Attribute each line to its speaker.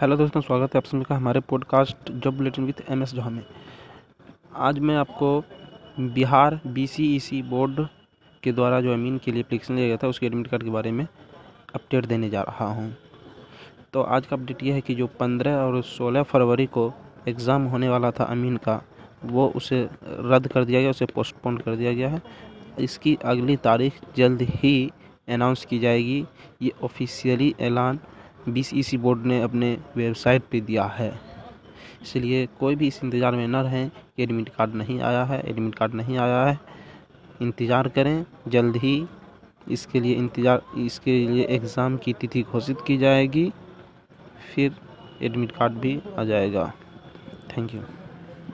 Speaker 1: Hello दोस्तों, स्वागत है आप सभी का हमारे podcast job bulletin with M S Jha में। आज मैं आपको Bihar B C E C board के द्वारा जो अमीन के लिए एप्लीकेशन लिया गया था, उसके एडमिट कार्ड के बारे में अपडेट देने जा रहा हूँ। तो आज का अपडेट यह है कि जो पंद्रह और सोलह फरवरी को एग्ज़ाम होने वाला था अमीन का, वो उसे रद्द कर दिया गया, उसे पोस्टपोन कर दिया गया है। इसकी अगली तारीख जल्द ही अनाउंस की जाएगी। ये ऑफिशियली ऐलान बी सी बोर्ड ने अपने वेबसाइट पे दिया है। इसलिए कोई भी इस इंतज़ार में न रहें कि एडमिट कार्ड नहीं आया है, एडमिट कार्ड नहीं आया है। इंतज़ार करें, जल्द ही इसके लिए इंतज़ार, इसके लिए एग्ज़ाम की तिथि घोषित की जाएगी, फिर एडमिट कार्ड भी आ जाएगा। Thank you.